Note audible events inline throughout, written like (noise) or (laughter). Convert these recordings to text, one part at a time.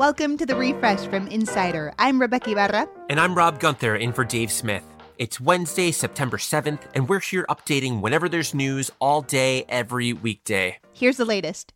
Welcome to the refresh from Insider. I'm Rebeca Ibarra. And I'm Rob Gunther in for Dave Smith. It's Wednesday, September 7th, and we're here updating whenever there's news all day, every weekday. Here's the latest.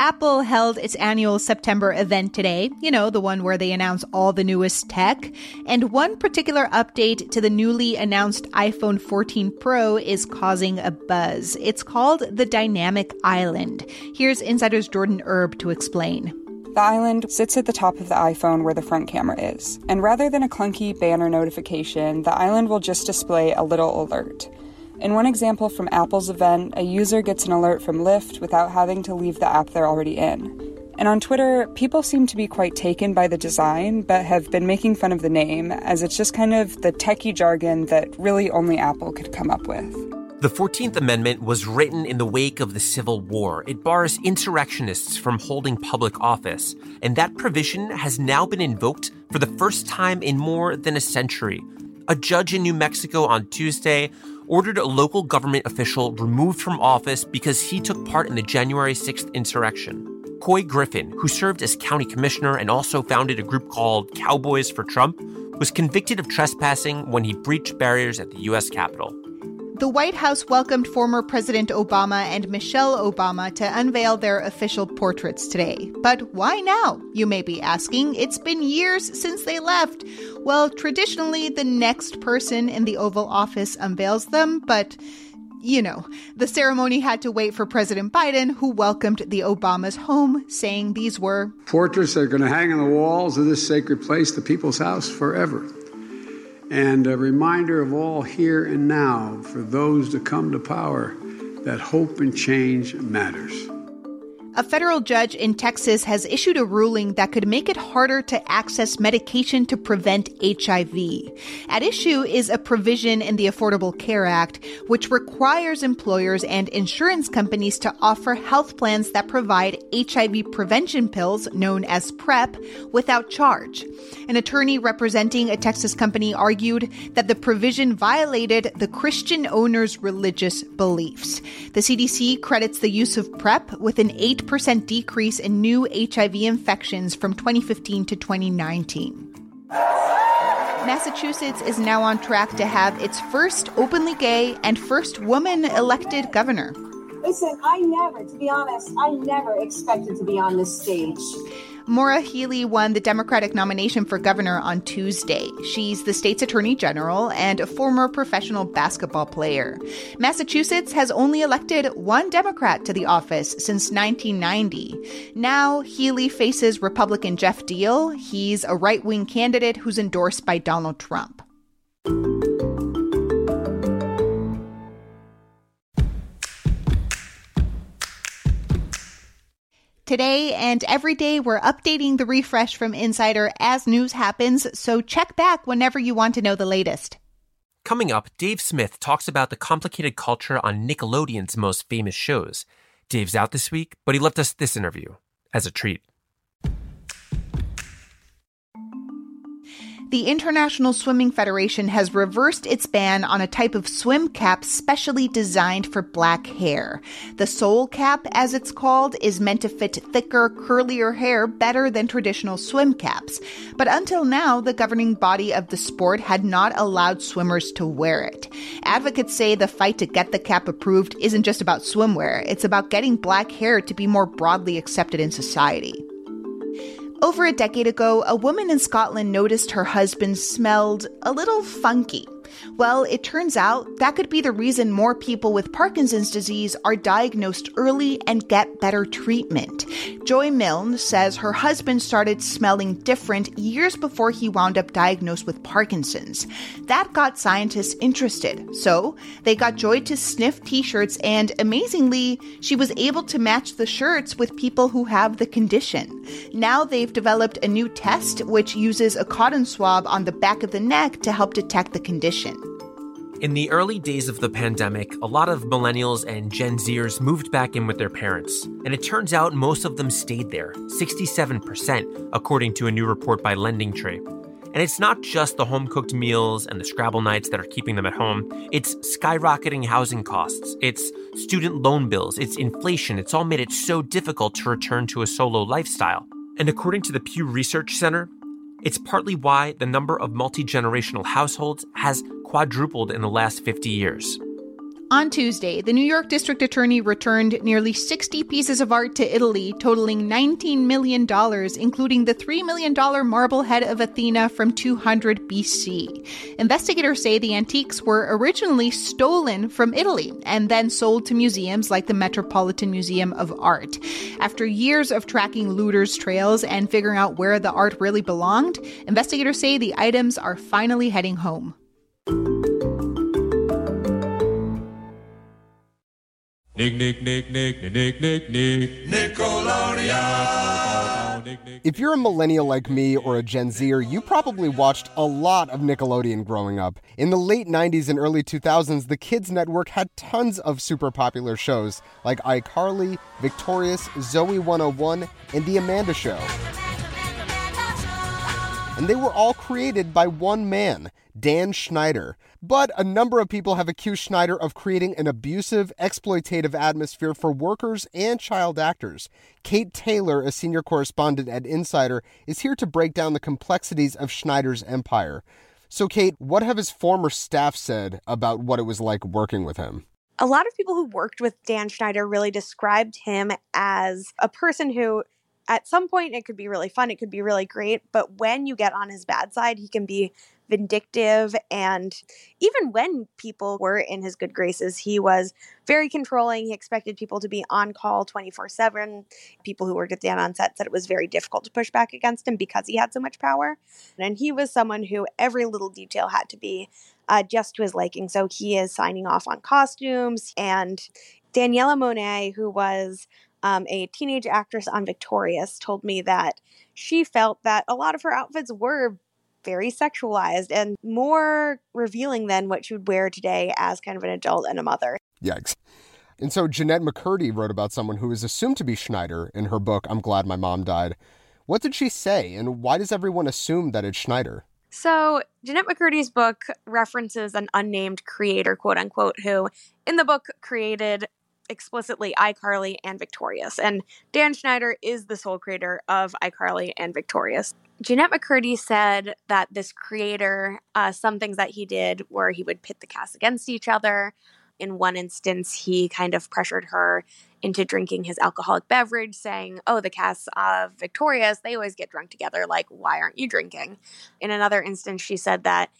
Apple held its annual September event today, you know, the one where they announce all the newest tech. And one particular update to the newly announced iPhone 14 Pro is causing a buzz. It's called the Dynamic Island. Here's Insider's Jordan Erb to explain. The island sits at the top of the iPhone where the front camera is. And rather than a clunky banner notification, the island will just display a little alert. In one example from Apple's event, a user gets an alert from Lyft without having to leave the app they're already in. And on Twitter, people seem to be quite taken by the design, but have been making fun of the name, as it's just kind of the techie jargon that really only Apple could come up with. The 14th Amendment was written in the wake of the Civil War. It bars insurrectionists from holding public office, and that provision has now been invoked for the first time in more than a century. A judge in New Mexico on Tuesday ordered a local government official removed from office because he took part in the January 6th insurrection. Couy Griffin, who served as county commissioner and also founded a group called Cowboys for Trump, was convicted of trespassing when he breached barriers at the U.S. Capitol. The White House welcomed former President Obama and Michelle Obama to unveil their official portraits today. But why now, you may be asking? It's been years since they left. Well, traditionally, the next person in the Oval Office unveils them, but you know, the ceremony had to wait for President Biden, who welcomed the Obamas home, saying these were portraits that are going to hang on the walls of this sacred place, the people's house, forever and a reminder of all here and now for those to come to power that hope and change matters. A federal judge in Texas has issued a ruling that could make it harder to access medication to prevent HIV. At issue is a provision in the Affordable Care Act, which requires employers and insurance companies to offer health plans that provide HIV prevention pills, known as PrEP, without charge. An attorney representing a Texas company argued that the provision violated the Christian owner's religious beliefs. The CDC credits the use of PrEP with an 8 8% decrease in new HIV infections from 2015 to 2019. Massachusetts is now on track to have its first openly gay and first woman elected governor. Listen, I never, to be honest, I never expected to be on this stage. Maura Healey won the Democratic nomination for governor on Tuesday. She's the state's attorney general and a former professional basketball player. Massachusetts has only elected one Democrat to the office since 1990. Now, Healey faces Republican Geoff Diehl. He's a right wing candidate who's endorsed by Donald Trump. Today and every day, we're updating the refresh from Insider as news happens, so check back whenever you want to know the latest. Coming up, Dave Smith talks about the complicated culture on Nickelodeon's most famous shows. Dave's out this week, but he left us this interview as a treat. The International Swimming Federation has reversed its ban on a type of swim cap specially designed for black hair. The soul cap, as it's called, is meant to fit thicker, curlier hair better than traditional swim caps. But until now, the governing body of the sport had not allowed swimmers to wear it. Advocates say the fight to get the cap approved isn't just about swimwear, it's about getting black hair to be more broadly accepted in society. Over a decade ago, a woman in Scotland noticed her husband smelled a little funky. Well, it turns out that could be the reason more people with Parkinson's disease are diagnosed early and get better treatment. Joy Milne says her husband started smelling different years before he wound up diagnosed with Parkinson's. That got scientists interested. So they got Joy to sniff t shirts, and amazingly, she was able to match the shirts with people who have the condition. Now they've developed a new test which uses a cotton swab on the back of the neck to help detect the condition. In the early days of the pandemic, a lot of millennials and Gen Zers moved back in with their parents, and it turns out most of them stayed there 67%, according to a new report by LendingTree. And it's not just the home cooked meals and the Scrabble nights that are keeping them at home. It's skyrocketing housing costs. It's student loan bills. It's inflation. It's all made it so difficult to return to a solo lifestyle. And according to the Pew Research Center, it's partly why the number of multi generational households has quadrupled in the last 50 years. On Tuesday, the New York District Attorney returned nearly 60 pieces of art to Italy, totaling $19 million, including the $3 million marble head of Athena from 200 BC. Investigators say the antiques were originally stolen from Italy and then sold to museums like the Metropolitan Museum of Art. After years of tracking looters' trails and figuring out where the art really belonged, investigators say the items are finally heading home. Nickelodeon. If you're a millennial like me or a Gen Zer, you probably watched a lot of Nickelodeon growing up. In the late 90s and early 2000s, the Kids Network had tons of super popular shows like iCarly, Victorious, Zoey 101, and The Amanda Show. And they were all created by one man, Dan Schneider. But a number of people have accused Schneider of creating an abusive, exploitative atmosphere for workers and child actors. Kate Taylor, a senior correspondent at Insider, is here to break down the complexities of Schneider's empire. So, Kate, what have his former staff said about what it was like working with him? A lot of people who worked with Dan Schneider really described him as a person who at some point it could be really fun, it could be really great, but when you get on his bad side, he can be vindictive. And even when people were in his good graces, he was very controlling. He expected people to be on call 24 7. People who worked at Dan on set said it was very difficult to push back against him because he had so much power. And he was someone who every little detail had to be uh, just to his liking. So he is signing off on costumes. And Daniella Monet, who was um, a teenage actress on Victorious, told me that she felt that a lot of her outfits were very sexualized and more revealing than what she would wear today as kind of an adult and a mother. Yikes. And so Jennette McCurdy wrote about someone who is assumed to be Schneider in her book, I'm Glad My Mom Died. What did she say, and why does everyone assume that it's Schneider? So, Jennette McCurdy's book references an unnamed creator, quote unquote, who in the book created explicitly iCarly and Victorious. And Dan Schneider is the sole creator of iCarly and Victorious. Jennette McCurdy said that this creator, uh, some things that he did where he would pit the cast against each other. In one instance, he kind of pressured her into drinking his alcoholic beverage, saying, Oh, the cast of Victorious, they always get drunk together. Like, why aren't you drinking? In another instance, she said that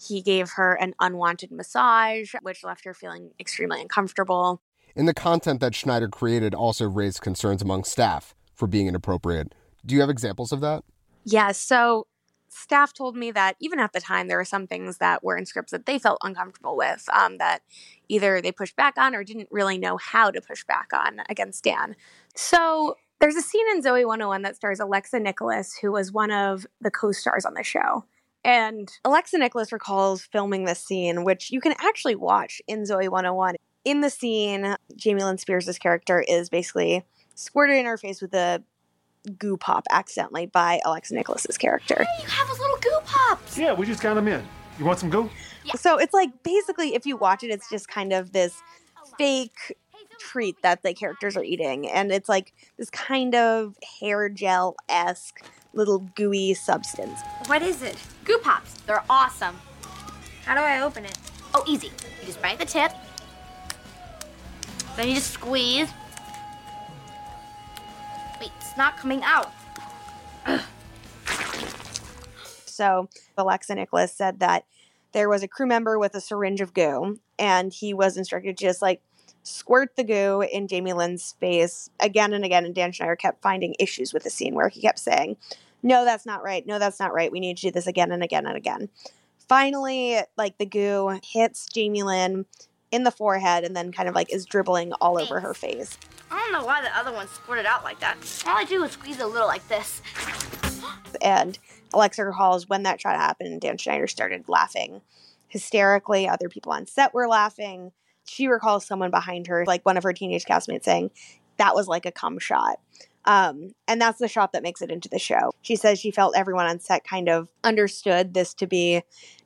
he gave her an unwanted massage, which left her feeling extremely uncomfortable. And the content that Schneider created also raised concerns among staff for being inappropriate. Do you have examples of that? Yeah, so staff told me that even at the time, there were some things that were in scripts that they felt uncomfortable with, um, that either they pushed back on or didn't really know how to push back on against Dan. So there's a scene in Zoey 101 that stars Alexa Nikolas, who was one of the co stars on the show. And Alexa Nikolas recalls filming this scene, which you can actually watch in Zoey 101. In the scene, Jamie Lynn Spears' character is basically squirted in her face with a goo pop accidentally by Alexa Nikolas's character. Hey, you have a little goo pops. Yeah, we just got them in. You want some goo? Yeah. So it's like basically, if you watch it, it's just kind of this fake treat that the characters are eating, and it's like this kind of hair gel esque little gooey substance. What is it? Goo pops. They're awesome. How do I open it? Oh, easy. You just bite the tip. Then you just squeeze. Wait, it's not coming out. (sighs) So Alexa Nikolas said that there was a crew member with a syringe of goo, and he was instructed to just like squirt the goo in Jamie Lynn's face again and again. And Dan Schneider kept finding issues with the scene where he kept saying, No, that's not right. No, that's not right. We need to do this again and again and again. Finally, like the goo hits Jamie Lynn in the forehead and then kind of like is dribbling all over her face. I don't know why the other one squirted out like that. All I do is squeeze a little like this. (gasps) And Alexa recalls when that shot happened, and Dan Schneider started laughing hysterically. Other people on set were laughing. She recalls someone behind her, like one of her teenage castmates, saying, That was like a cum shot. Um, and that's the shot that makes it into the show. She says she felt everyone on set kind of understood this to be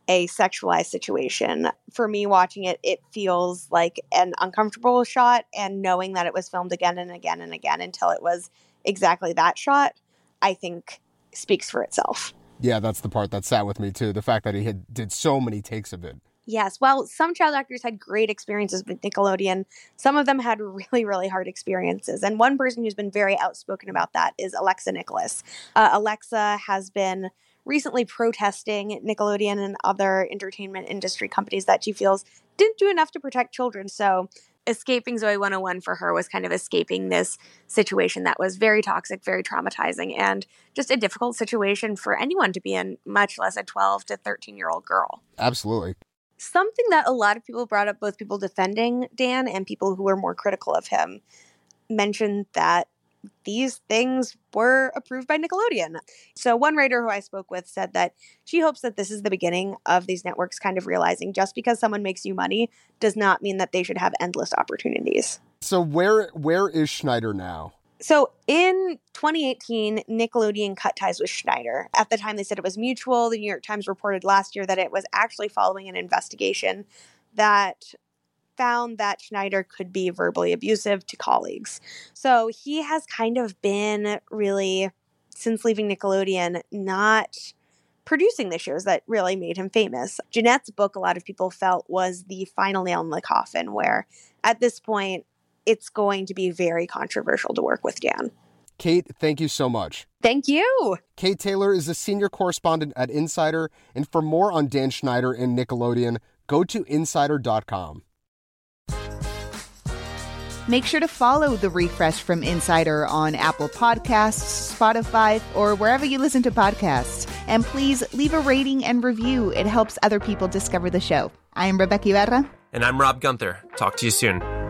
a sexualized situation. For me watching it, it feels like an uncomfortable shot, and knowing that it was filmed again and again and again until it was exactly that shot, I think speaks for itself. Yeah, that's the part that sat with me too. The fact that he had did so many takes of it. Yes, well, some child actors had great experiences with Nickelodeon. Some of them had (laughs) really, really hard experiences. And one person who's been very outspoken about that is Alexa Nikolas. Uh, Alexa has been recently protesting Nickelodeon and other entertainment industry companies that she feels didn't do enough to protect children. So escaping Zoey 101 for her was kind of escaping this situation that was very toxic, very traumatizing, and just a difficult situation for anyone to be in, much less a 12 to 13 year old girl. Absolutely. Something that a lot of people brought up, both people defending Dan and people who were more critical of him, mentioned that these things were approved by Nickelodeon. So, one writer who I spoke with said that she hopes that this is the beginning of these networks kind of realizing just because someone makes you money does not mean that they should have endless opportunities. So, where where is Schneider now? So in 2018, Nickelodeon cut ties with Schneider. At the time, they said it was mutual. The New York Times reported last year that it was actually following an investigation that found that Schneider could be verbally abusive to colleagues. So he has kind of been really, since leaving Nickelodeon, not producing the shows that really made him famous. Jennette's book, a lot of people felt was the final nail in the coffin, where at this point, it's going to be very controversial to work with Dan. Kate, thank you so much. Thank you. Kate Taylor is a senior correspondent at Insider, and for more on Dan Schneider and Nickelodeon, go to insider.com. Make sure to follow the refresh from Insider on Apple Podcasts, Spotify, or wherever you listen to podcasts. And please leave a rating and review. It helps other people discover the show. I am Rebeca Ibarra. And I'm Rob Gunther. Talk to you soon.